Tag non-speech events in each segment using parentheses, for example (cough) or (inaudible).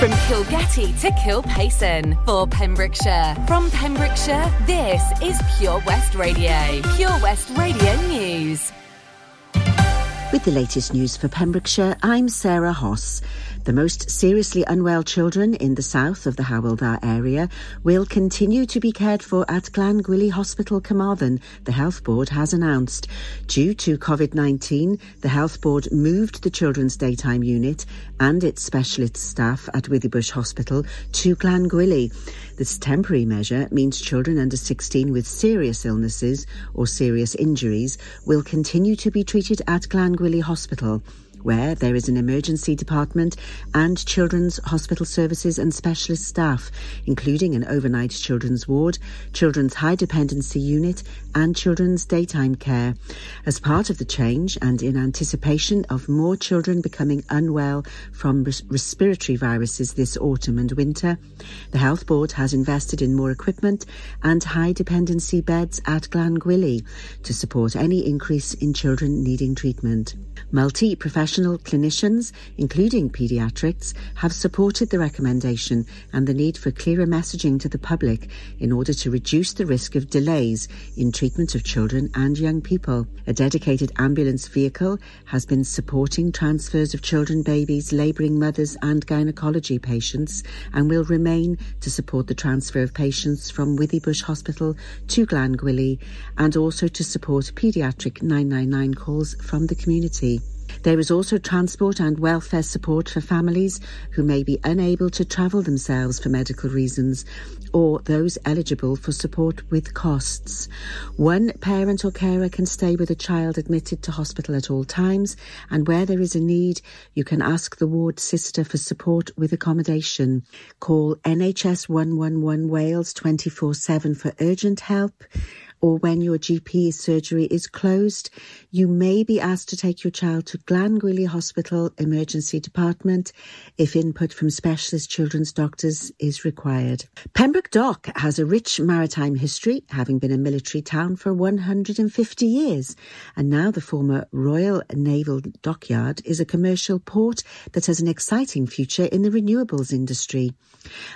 From Kilgetty to Kilpaison for Pembrokeshire. From Pembrokeshire, this is Pure West Radio. Pure West Radio News. With the latest news for Pembrokeshire, I'm Sarah Hoss. The most seriously unwell children in the south of the Hywel Dda area will continue to be cared for at Glangwili Hospital, Carmarthen, the Health Board has announced. Due to COVID-19, the Health Board moved the Children's Daytime Unit and its specialist staff at Withybush Hospital to Glangwili. This temporary measure means children under 16 with serious illnesses or serious injuries will continue to be treated at Glangwili Hospital where there is an emergency department and children's hospital services and specialist staff, including an overnight children's ward, children's high dependency unit, and children's daytime care. As part of the change and in anticipation of more children becoming unwell from res- respiratory viruses this autumn and winter, the Health Board has invested in more equipment and high dependency beds at Glangwili to support any increase in children needing treatment. Multi professional clinicians, including paediatrics, have supported the recommendation and the need for clearer messaging to the public in order to reduce the risk of delays in treatment of children and young people. A dedicated ambulance vehicle has been supporting transfers of children, babies, labouring mothers, and gynecology patients and will remain to support the transfer of patients from Withybush Hospital to Glangwili and also to support paediatric 999 calls from the community. There is also transport and welfare support for families who may be unable to travel themselves for medical reasons or those eligible for support with costs. One parent or carer can stay with a child admitted to hospital at all times, and where there is a need, you can ask the ward sister for support with accommodation. Call NHS 111 Wales 24 7 for urgent help or when your GP surgery is closed, you may be asked to take your child to Glangwili Hospital Emergency Department if input from specialist children's doctors is required. Pembroke Dock has a rich maritime history, having been a military town for 150 years, and now the former Royal Naval Dockyard is a commercial port that has an exciting future in the renewables industry.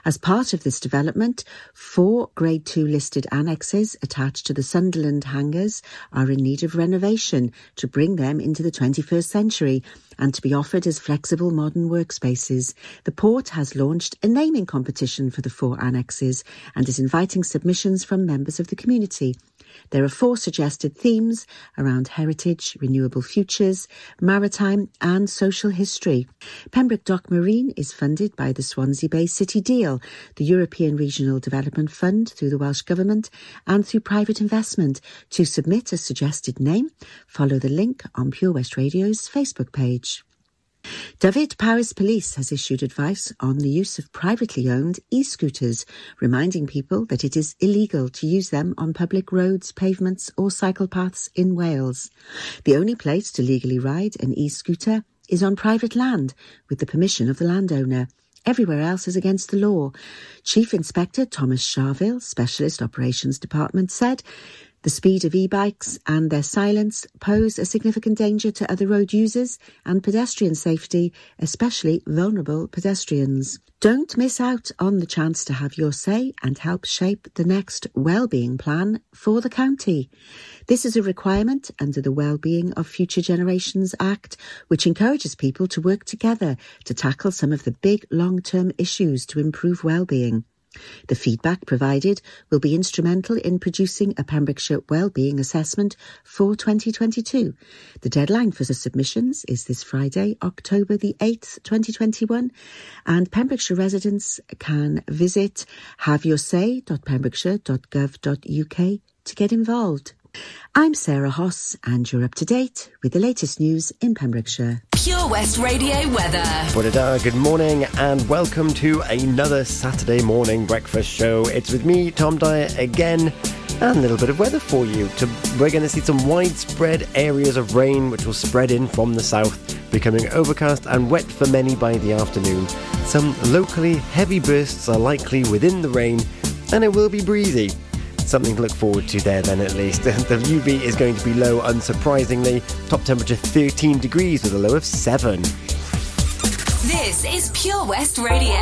As part of this development, four Grade 2 listed annexes attached to the Sunderland hangars are in need of renovation to bring them into the 21st century and to be offered as flexible modern workspaces. The port has launched a naming competition for the four annexes and is inviting submissions from members of the community. There are four suggested themes around heritage, renewable futures, maritime and social history. Pembroke Dock Marine is funded by the Swansea Bay City Deal, the European Regional Development Fund through the Welsh Government and through private investment. To submit a suggested name, follow the link on Pure West Radio's Facebook page. Dyfed-Powys Police has issued advice on the use of privately owned e-scooters, reminding people that it is illegal to use them on public roads, pavements or cycle paths in Wales. The only place to legally ride an e-scooter is on private land with the permission of the landowner. Everywhere else is against the law. Chief Inspector Thomas Charville, Specialist Operations Department, said the speed of e-bikes and their silence pose a significant danger to other road users and pedestrian safety, especially vulnerable pedestrians. Don't miss out on the chance to have your say and help shape the next wellbeing plan for the county. This is a requirement under the Wellbeing of Future Generations Act, which encourages people to work together to tackle some of the big long-term issues to improve well-being. The feedback provided will be instrumental in producing a Pembrokeshire Wellbeing Assessment for 2022. The deadline for the submissions is this Friday, October the 8th, 2021, and Pembrokeshire residents can visit haveyoursay.pembrokeshire.gov.uk to get involved. I'm Sarah Hoss, and you're up to date with the latest news in Pembrokeshire. Pure West Radio weather. Buonadar, good morning, and welcome to another Saturday morning breakfast show. It's with me, Tom Dyer, again, and a little bit of weather for you. To, we're going to see some widespread areas of rain which will spread in from the south, becoming overcast and wet for many by the afternoon. Some locally heavy bursts are likely within the rain, and it will be breezy something to look forward to there then at least. (laughs) The UV is going to be low unsurprisingly. Top temperature 13 degrees with a low of 7. This is Pure West Radio.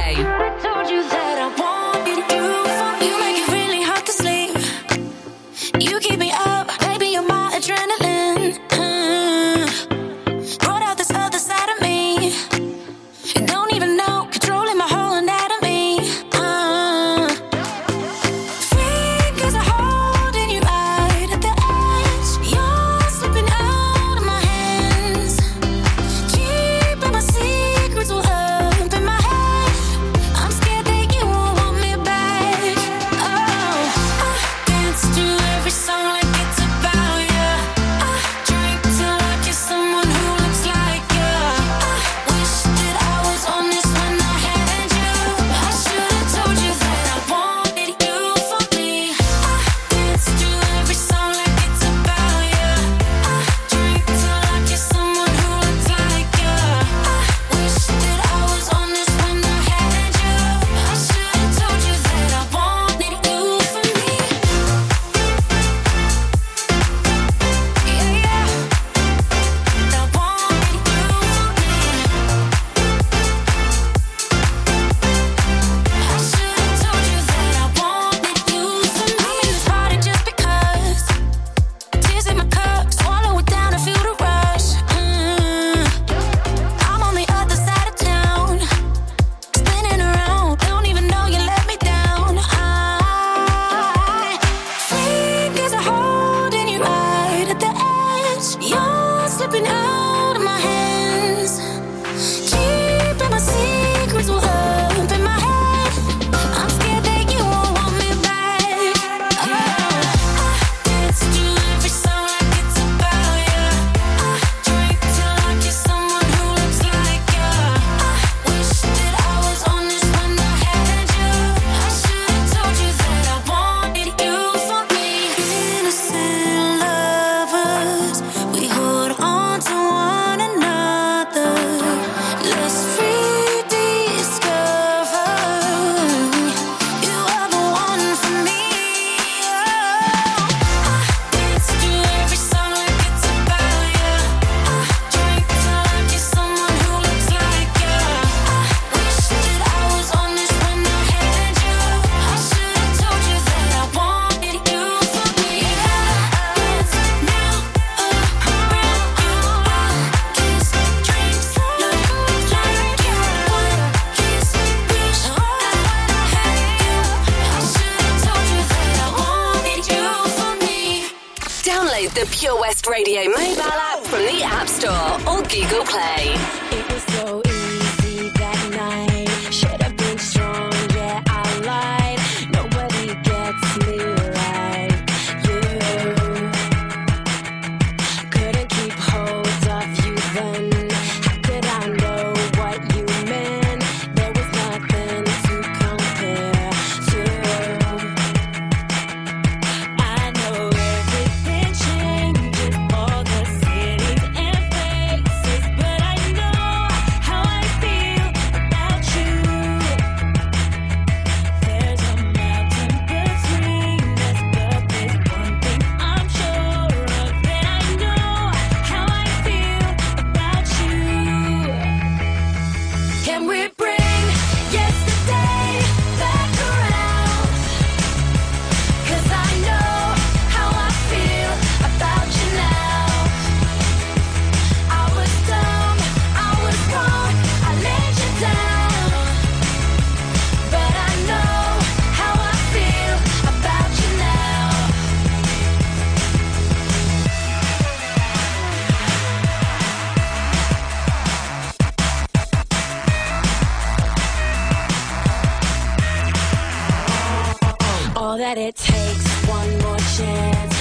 All that it takes, one more chance.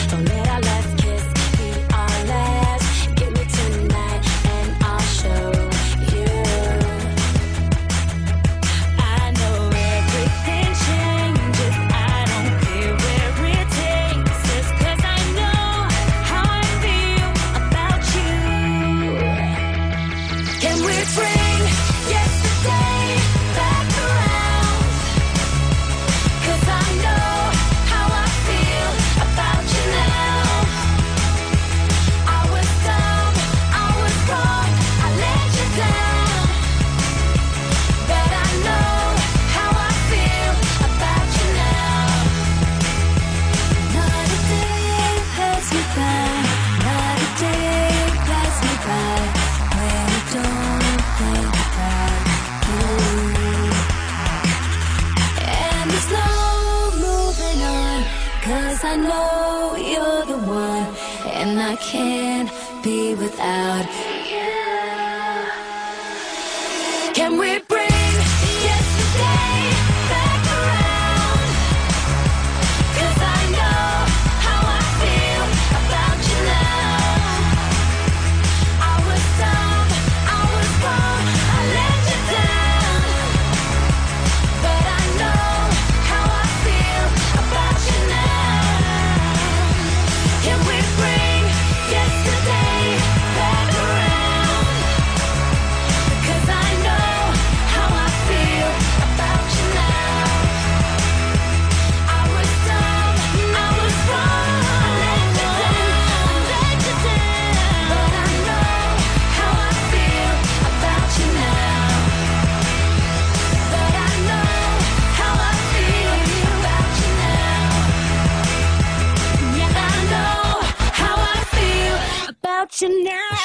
Can't be without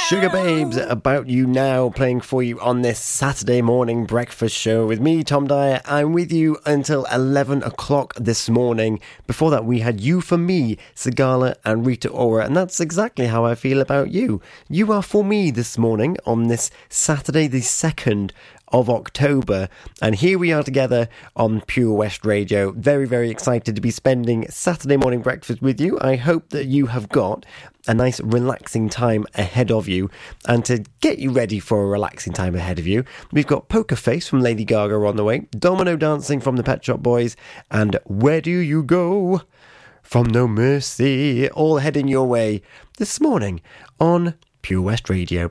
Sugababes, about you now, playing for you on this Saturday morning breakfast show with me, Tom Dyer. I'm with you until 11 o'clock this morning. Before that, we had You For Me, Sigala and Rita Ora, and that's exactly how I feel about you. You are for me this morning on this Saturday, the 2nd of October. And here we are together on Pure West Radio. Very, very excited to be spending Saturday morning breakfast with you. I hope that you have got a nice relaxing time ahead of you. And to get you ready for a relaxing time ahead of you, we've got Poker Face from Lady Gaga on the way, Domino Dancing from the Pet Shop Boys, and Where Do You Go? From No Mercy, all heading your way this morning on Pure West Radio.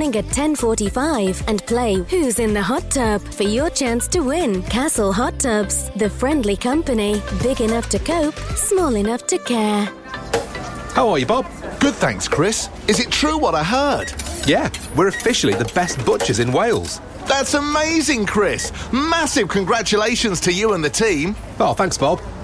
at 10:45 and play Who's in the Hot Tub for your chance to win. Castle Hot Tubs, the friendly company, big enough to cope, small enough to care. How are you, Bob? Good, thanks, Chris. Is it true what I heard? Yeah, we're officially the best butchers in Wales. That's amazing, Chris. Massive congratulations to you and the team. Oh, thanks, Bob.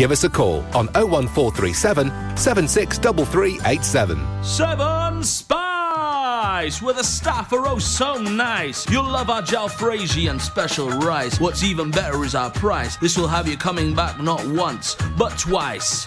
Give us a call on 01437 763387. Seven Spice, with a staff are oh so nice. You'll love our jalfrezi and special rice. What's even better is our price. This will have you coming back not once, but twice.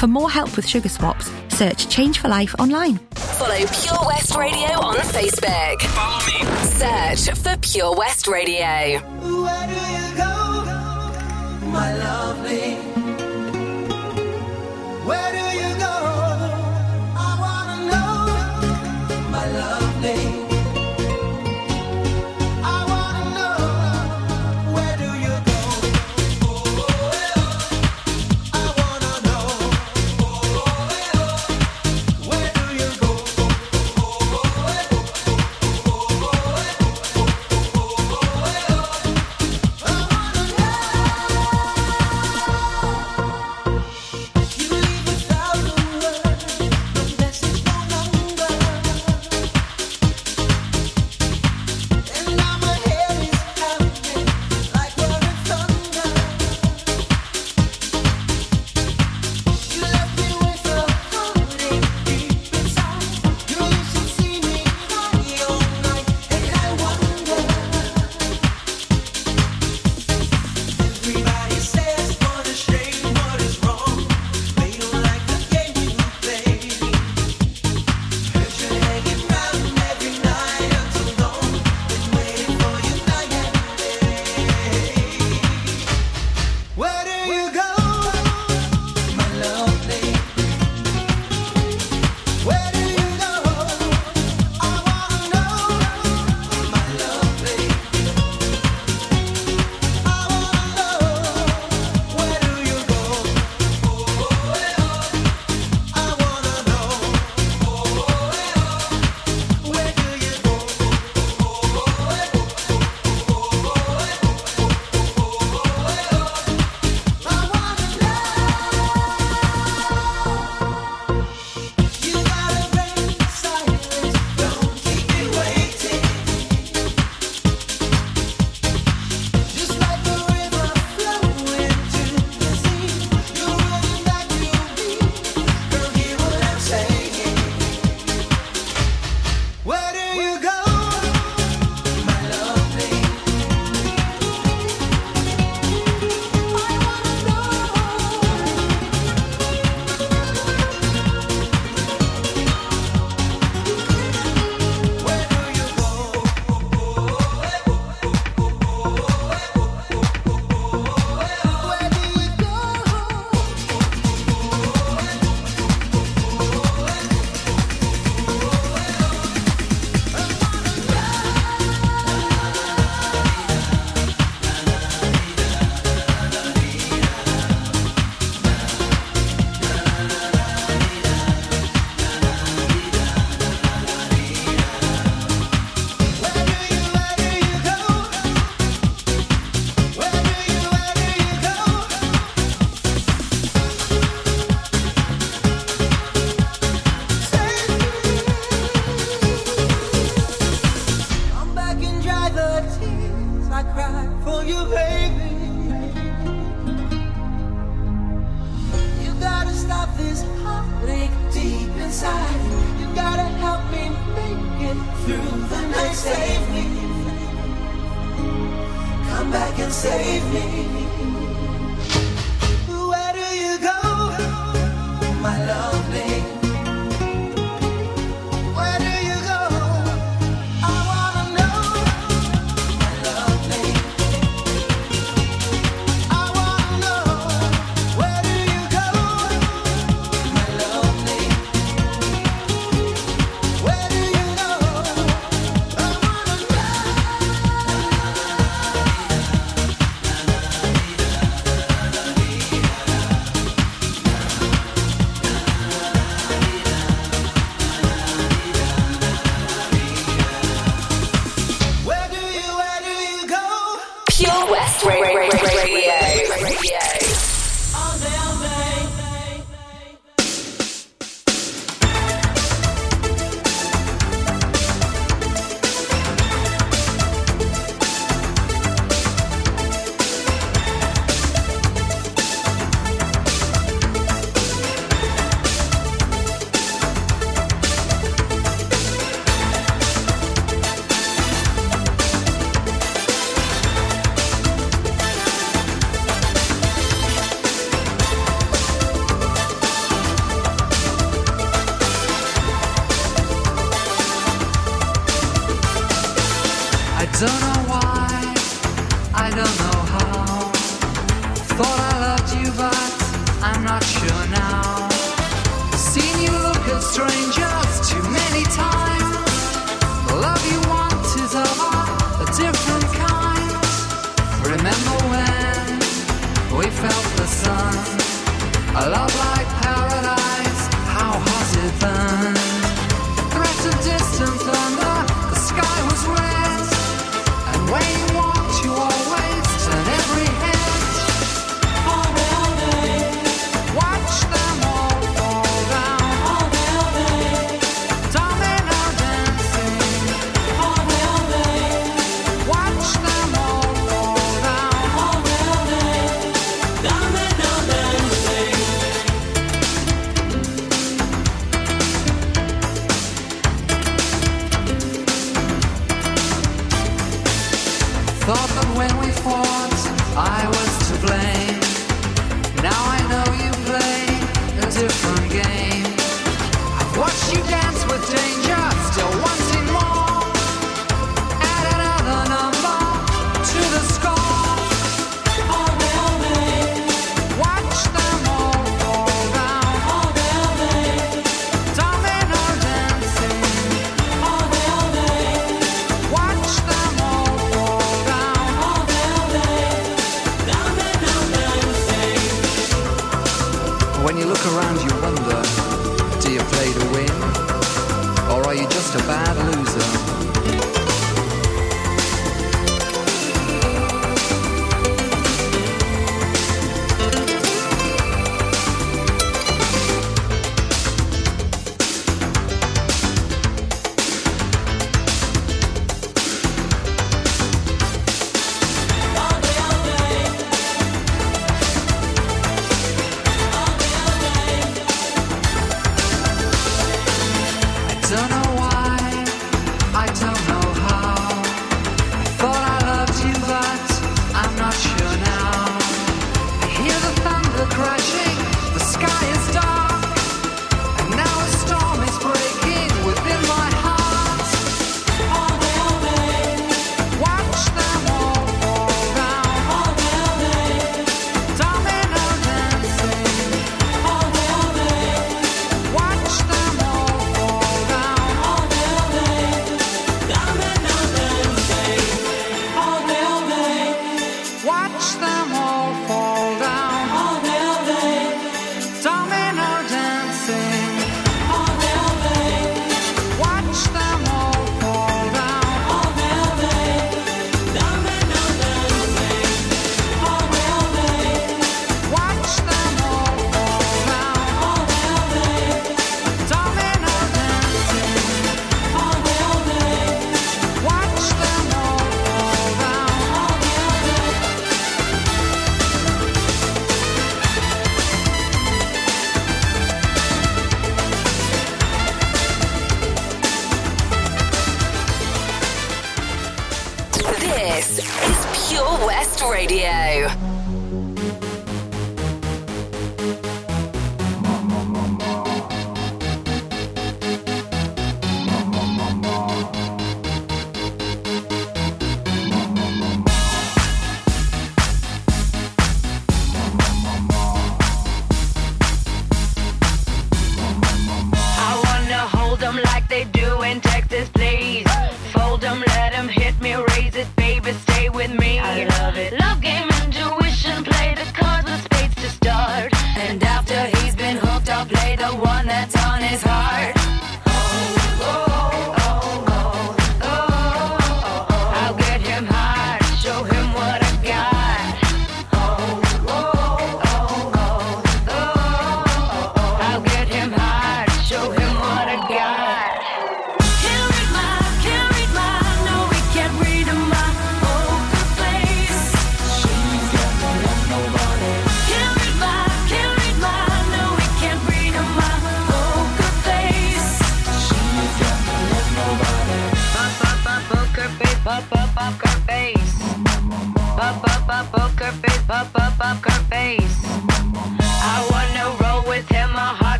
For more help with sugar swaps, search Change for Life online. Follow Pure West Radio on Facebook. Follow me. Search for Pure West Radio. Where do you go, my lovely? Where do you go? I wanna know, my lovely.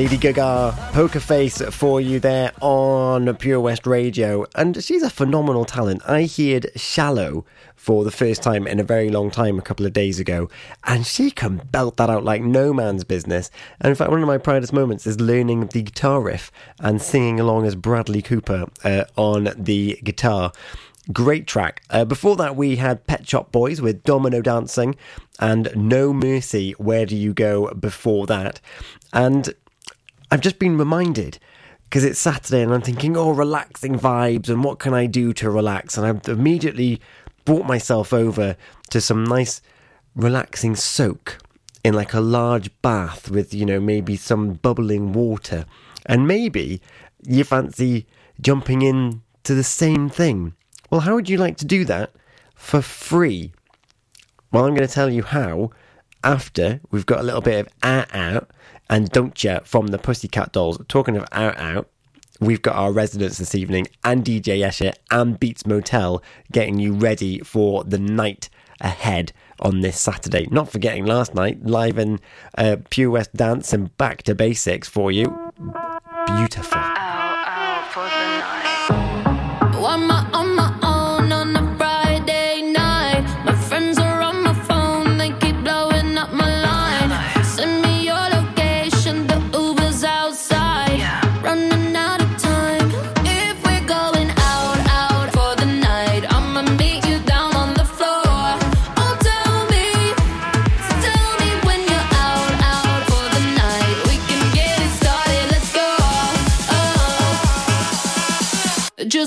Lady Gaga Poker Face for you there on Pure West Radio. And she's a phenomenal talent. I heard Shallow for the first time in a very long time a couple of days ago, and she can belt that out like no man's business. And in fact, one of my proudest moments is learning the guitar riff and singing along as Bradley Cooper uh, on the guitar. Great track. Uh, before that, we had Pet Shop Boys with Domino Dancing and No Mercy, Where Do You Go? before that. And I've just been reminded because it's Saturday and I'm thinking, oh, relaxing vibes and what can I do to relax? And I've immediately brought myself over to some nice relaxing soak in like a large bath with, you know, maybe some bubbling water. And maybe you fancy jumping in to the same thing. Well, how would you like to do that for free? Well, I'm going to tell you how after we've got a little bit of ah out and Don't Ya from the Pussycat Dolls. Talking of Out Out, we've got our residents this evening and DJ Escher and Beats Motel getting you ready for the night ahead on this Saturday. Not forgetting last night, live in uh, Pure West Dance and Back to Basics for you. Beautiful.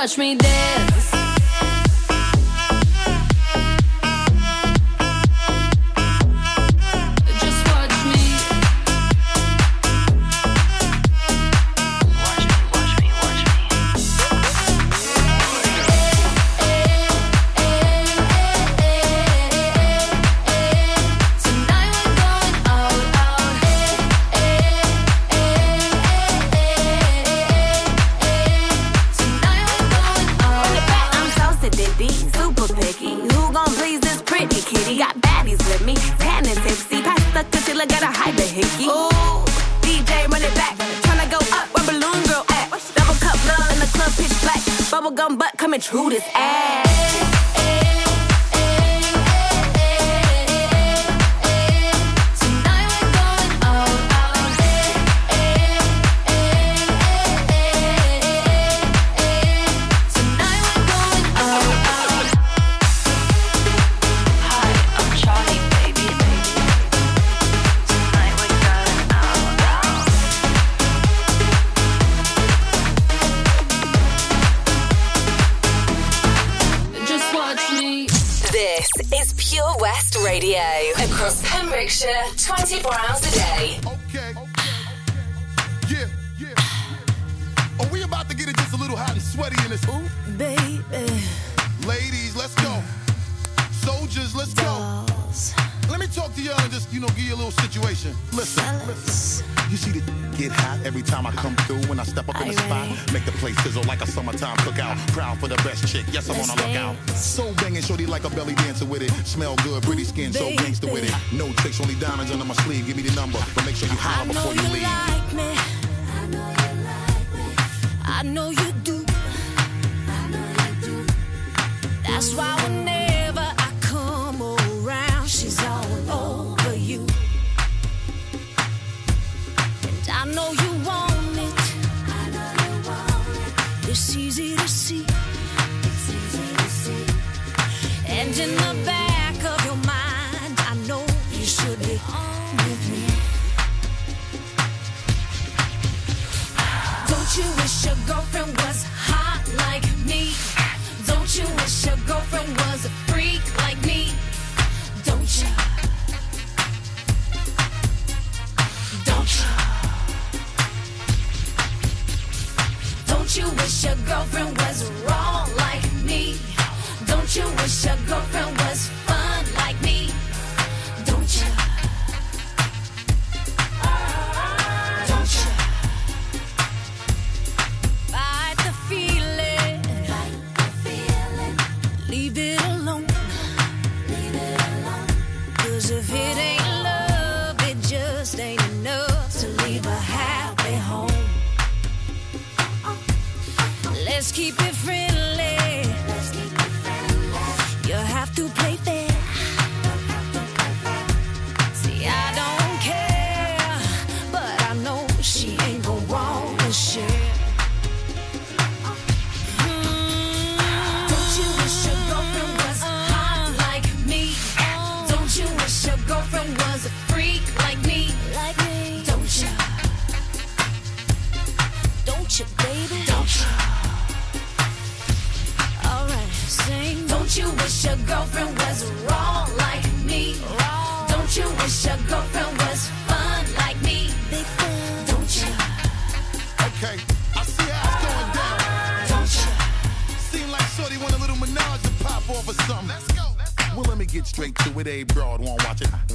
watch me dance. It's easy to see. It's easy to see. And in.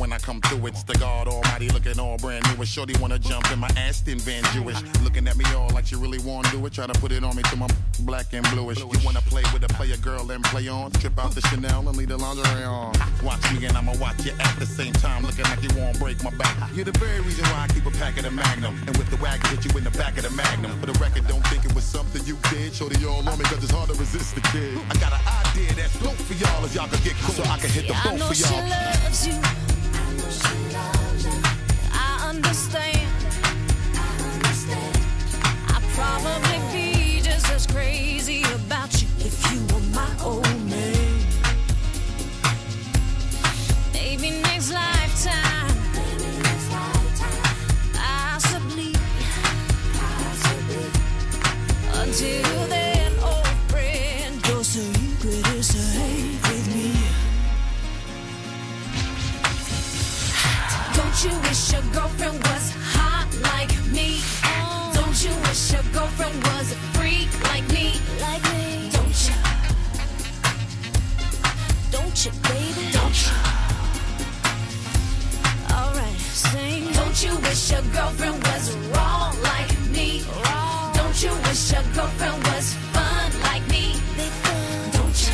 When I come through, it's the God Almighty looking all brand new. A shorty wanna jump in my Aston Van Jewish. Looking at me all like she really wanna do it. Try to put it on me till my black and bluish. You wanna play with a player girl and play on? Trip out the Chanel and leave the lingerie on. Watch me and I'ma watch you at the same time. Looking like you won't break my back. You're the very reason why I keep a pack of the Magnum. And with the wagon, hit you in the back of the Magnum. For the record, don't think it was something you did. Shorty all on me cause it's hard to resist the kid. I got an idea that's dope for y'all if y'all could get cool. So I can hit the Yeah, know for she y'all. loves you. I understand. I'd probably wish your girlfriend was wrong like me? Don't you wish your girlfriend was fun like me? Don't?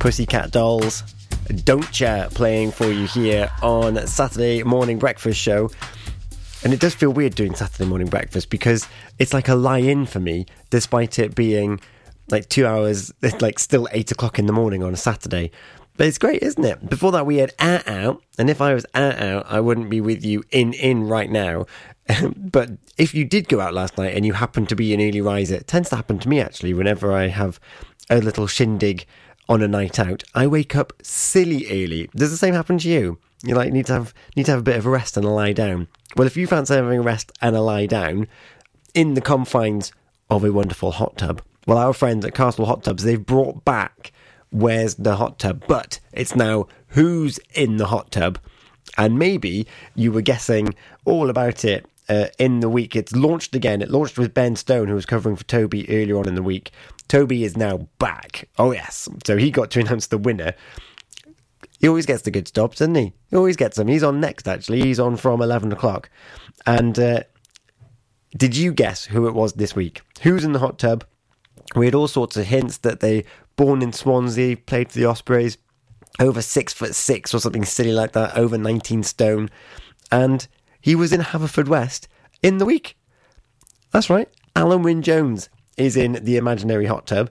Pussycat Dolls, Don't Cha playing for you here on Saturday morning breakfast show. And it does feel weird doing Saturday morning breakfast because it's like a lie in for me, despite it being like two hours, (laughs) it's like still eight o'clock in the morning on a Saturday. But it's great, isn't it? Before that, we had out out, and if I was out out, I wouldn't be with you in in right now. (laughs) but if you did go out last night and you happen to be an early riser, it tends to happen to me actually. Whenever I have a little shindig on a night out, I wake up silly early. Does the same happen to you? You like need to have need to have a bit of a rest and a lie down. Well, if you fancy having a rest and a lie down in the confines of a wonderful hot tub, well, our friends at Castle Hot Tubs they've brought back where's the hot tub, but it's now who's in the hot tub, and maybe you were guessing all about it. Uh, in the week, it's launched again. It launched with Ben Stone, who was covering for Toby earlier on in the week. Toby is now back. Oh yes, so he got to announce the winner. He always gets the good stops, doesn't he? He always gets them. He's on next, actually. He's on from 11 o'clock. And uh, did you guess who it was this week? Who's in the hot tub? We had all sorts of hints that they born in Swansea, played for the Ospreys, over six foot six or something silly like that, over 19 stone. And he was in Haverfordwest in the week. That's right. Alun Wyn Jones is in the imaginary hot tub.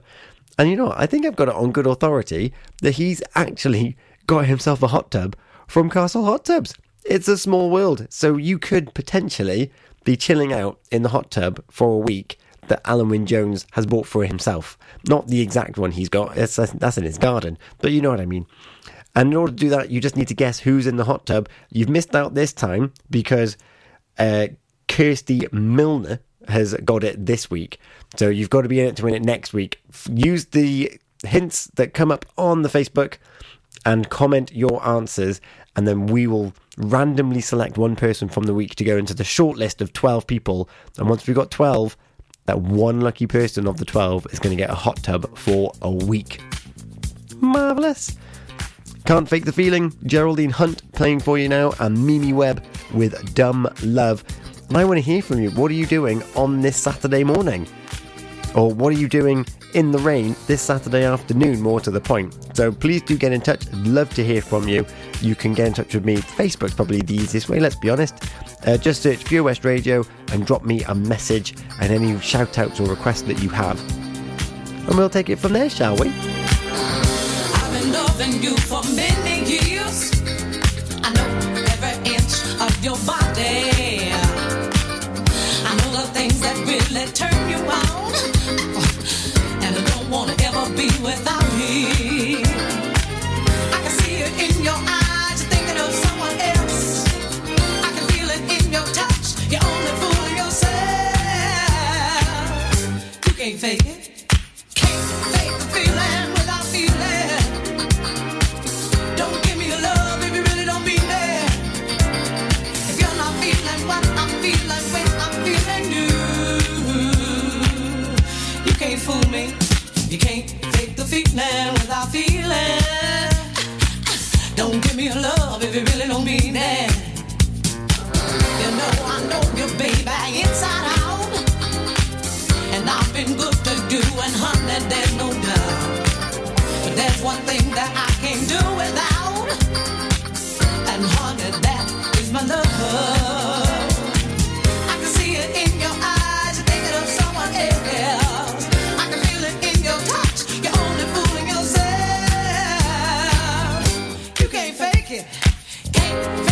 And you know what? I think I've got it on good authority that he's actually got himself a hot tub from Castle Hot Tubs. It's a small world. So you could potentially be chilling out in the hot tub for a week that Alun Wyn Jones has bought for himself. Not the exact one he's got, it's, that's in his garden, but you know what I mean. And in order to do that, you just need to guess who's in the hot tub. You've missed out this time because uh, Kirsty Milner has got it this week. So you've got to be in it to win it next week. Use the hints that come up on the Facebook and comment your answers, and then we will randomly select one person from the week to go into the short list of 12 people. And once we've got 12, that one lucky person of the 12 is going to get a hot tub for a week. Marvellous. Can't fake the feeling. Geraldine Hunt playing for you now, and Mimi Webb with Dumb Love. And I want to hear from you. What are you doing on this Saturday morning? Or what are you doing in the rain this Saturday afternoon, more to the point? So please do get in touch. I'd love to hear from you. You can get in touch with me. Facebook's probably the easiest way, let's be honest. Uh, just search Pure West Radio and drop me a message and any shout outs or requests that you have. And we'll take it from there, shall we? Loving you for many years. I know every inch of your body. I know the things that really turn you on. To ever be without you. I can see it in your eyes, you're thinking of someone else. I can feel it in your touch, you only fool yourself. You can't fake it. man without feeling. Don't give me a love if you really don't mean it. You know I know you, baby, inside out. And I've been good to you, and honey, there's no doubt. But there's one thing that I can't do without. And honey, that is my love. aqui.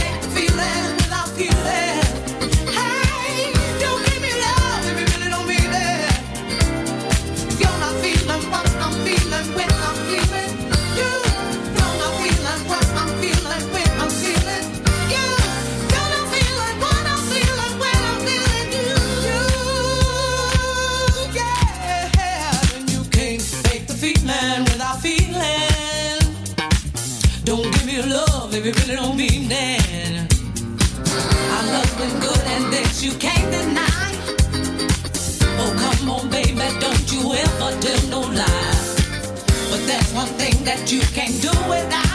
that you can't do without.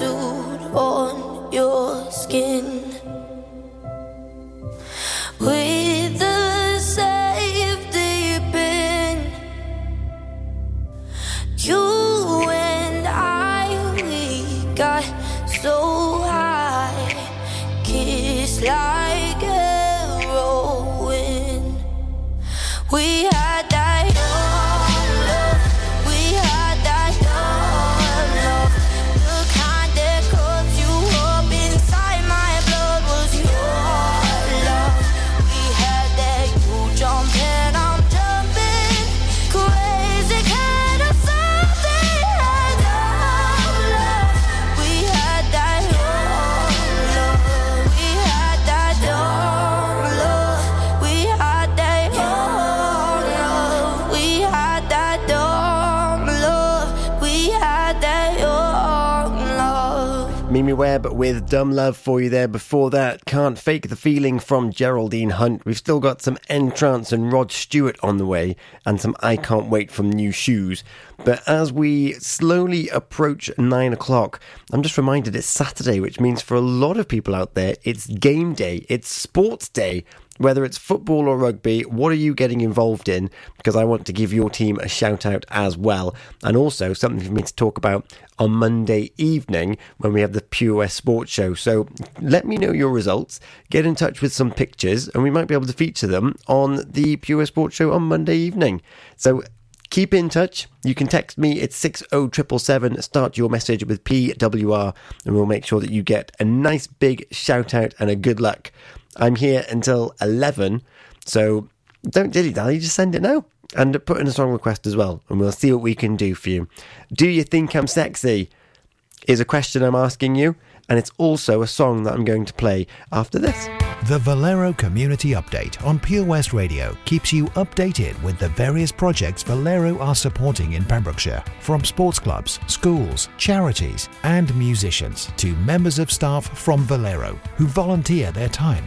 to Webb with Dumb Love for you there. Before that, Can't Fake the Feeling from Geraldine Hunt. We've still got some N-Trance and Rod Stewart on the way, and some I Can't Wait from Nu Shooz. But as we slowly approach nine o'clock, I'm just reminded it's Saturday, which means for a lot of people out there, it's game day, it's sports day. Whether it's football or rugby, what are you getting involved in? Because I want to give your team a shout out as well. And also something for me to talk about on Monday evening when we have the Pure Sports Show. So let me know your results, get in touch with some pictures, and we might be able to feature them on the Pure Sports Show on Monday evening. So keep in touch. You can text me. It's 60777. Start your message with PWR, and we'll make sure that you get a nice big shout out and a good luck. I'm here until 11, so don't dilly dally, just send it now. And put in a song request as well, and we'll see what we can do for you. Do you think I'm sexy? Is a question I'm asking you, and it's also a song that I'm going to play after this. The Valero Community Update on Pure West Radio keeps you updated with the various projects Valero are supporting in Pembrokeshire, from sports clubs, schools, charities, and musicians to members of staff from Valero who volunteer their time.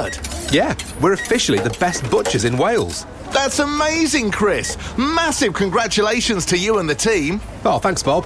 Yeah, we're officially the best butchers in Wales. That's amazing, Chris. Massive congratulations to you and the team. Oh, thanks, Bob.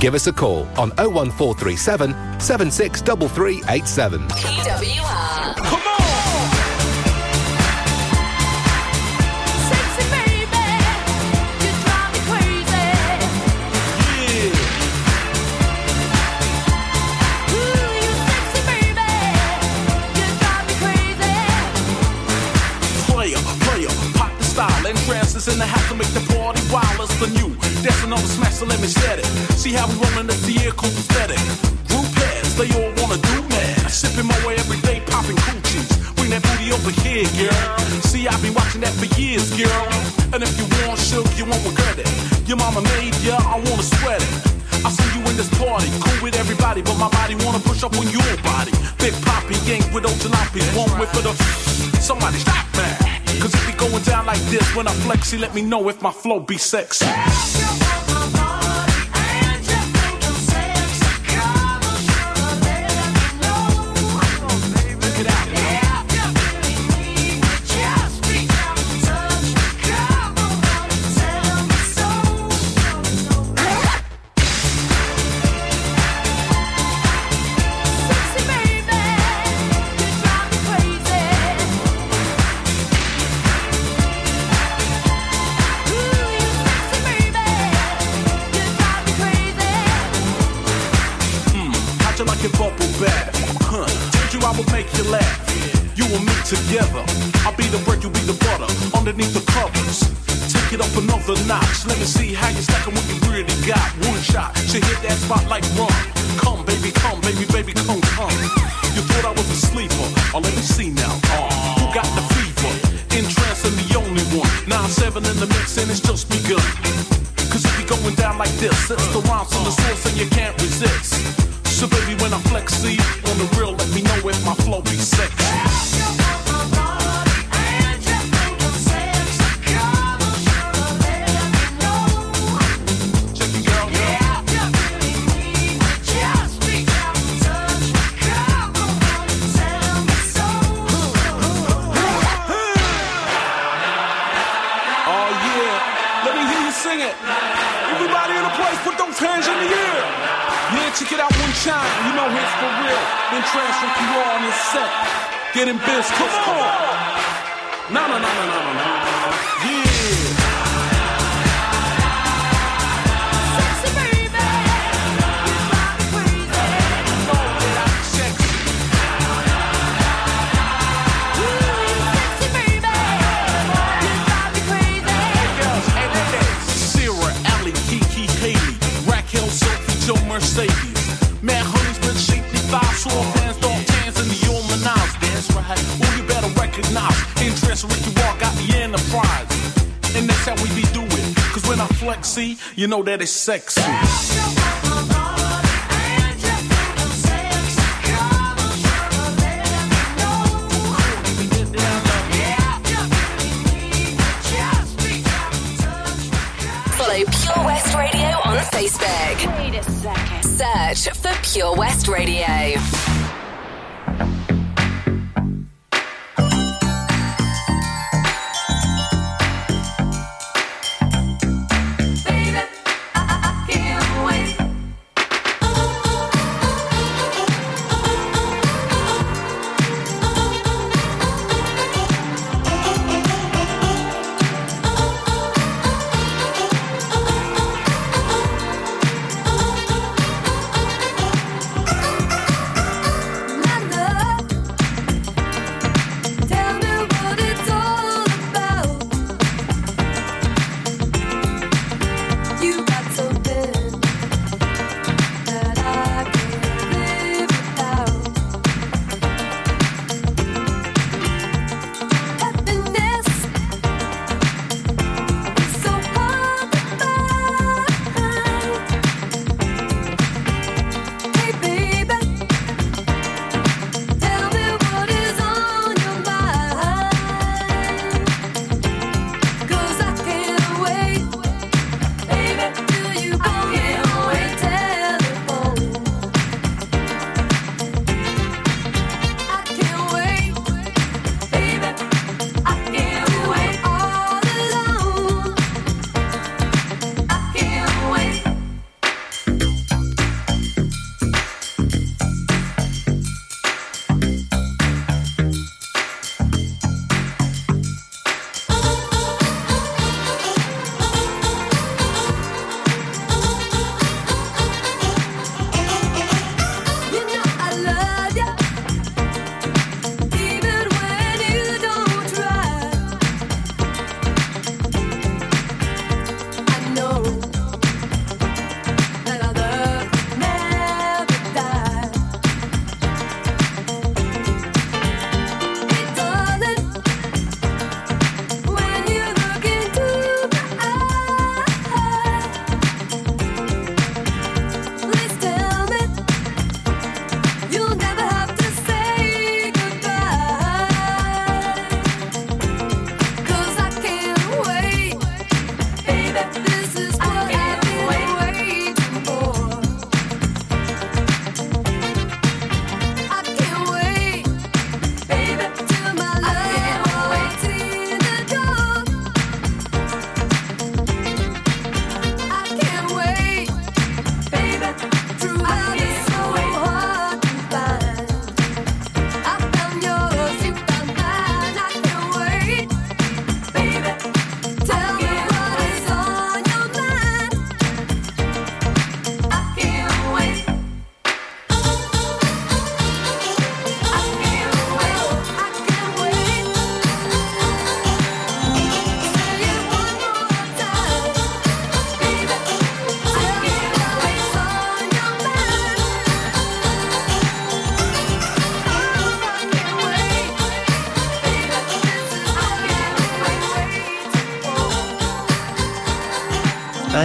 Give us a call on 01437 763387. PWR. Come on! Sexy baby, you drive me crazy. Yeah! Ooh, you sexy baby, you drive me crazy. player, player, pop the style, and trances in the house to make the party wild as the new. The smash, so let me it. See how we rollin' the vehicle aesthetic. Group heads, they all wanna do mad. Sipping my way every day, popping coochies. Bring that booty over here, girl. See, I've been watching that for years, girl. And if you want shook, you won't regret it. Your mama made ya, I wanna sweat it. I see you in this party, cool with everybody, but my body wanna push up on your body. Big Poppy, gang with old jalopies, one whip of the. Somebody stop me. Down like this when I flex, you let me know if my flow be. Sexy Let me see how you stack 'em what you really got. One shot. She hit that spot like rum. Come, baby, come, baby, baby, come, come. You thought I was a sleeper. Oh, let me see now. Uh, who got the fever? N-Trance and the only one. 9-7 in the mix and it's just begun. Cause it be going down like this. It's the rhymes from the source and you can't resist. So baby, when I flex, see on the real, let me know if my flow be sexy. Getting biz, come on. You know that it's sexy. Follow Pure West Radio on Facebook. Wait a second. Search for Pure West Radio.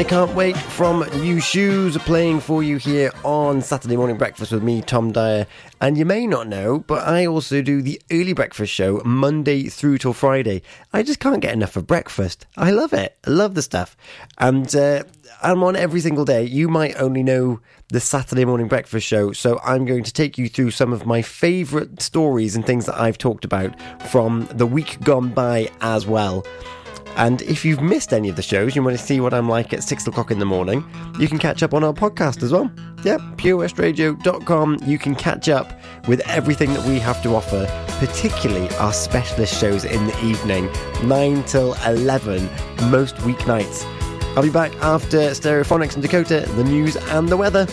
I can't wait from Nu Shooz playing for you here on Saturday Morning Breakfast with me, Tom Dyer. And you may not know, but I also do the early breakfast show Monday through till Friday. I just can't get enough of breakfast. I love it. I love the stuff. And uh, I'm on every single day. You might only know the Saturday Morning Breakfast show, so I'm going to take you through some of my favourite stories and things that I've talked about from the week gone by as well. And if you've missed any of the shows, you want to see what I'm like at six o'clock in the morning, you can catch up on our podcast as well. Yeah, purewestradio.com. You can catch up with everything that we have to offer, particularly our specialist shows in the evening, 9 till 11, most weeknights. I'll be back after Stereophonics and Dakota, the news and the weather.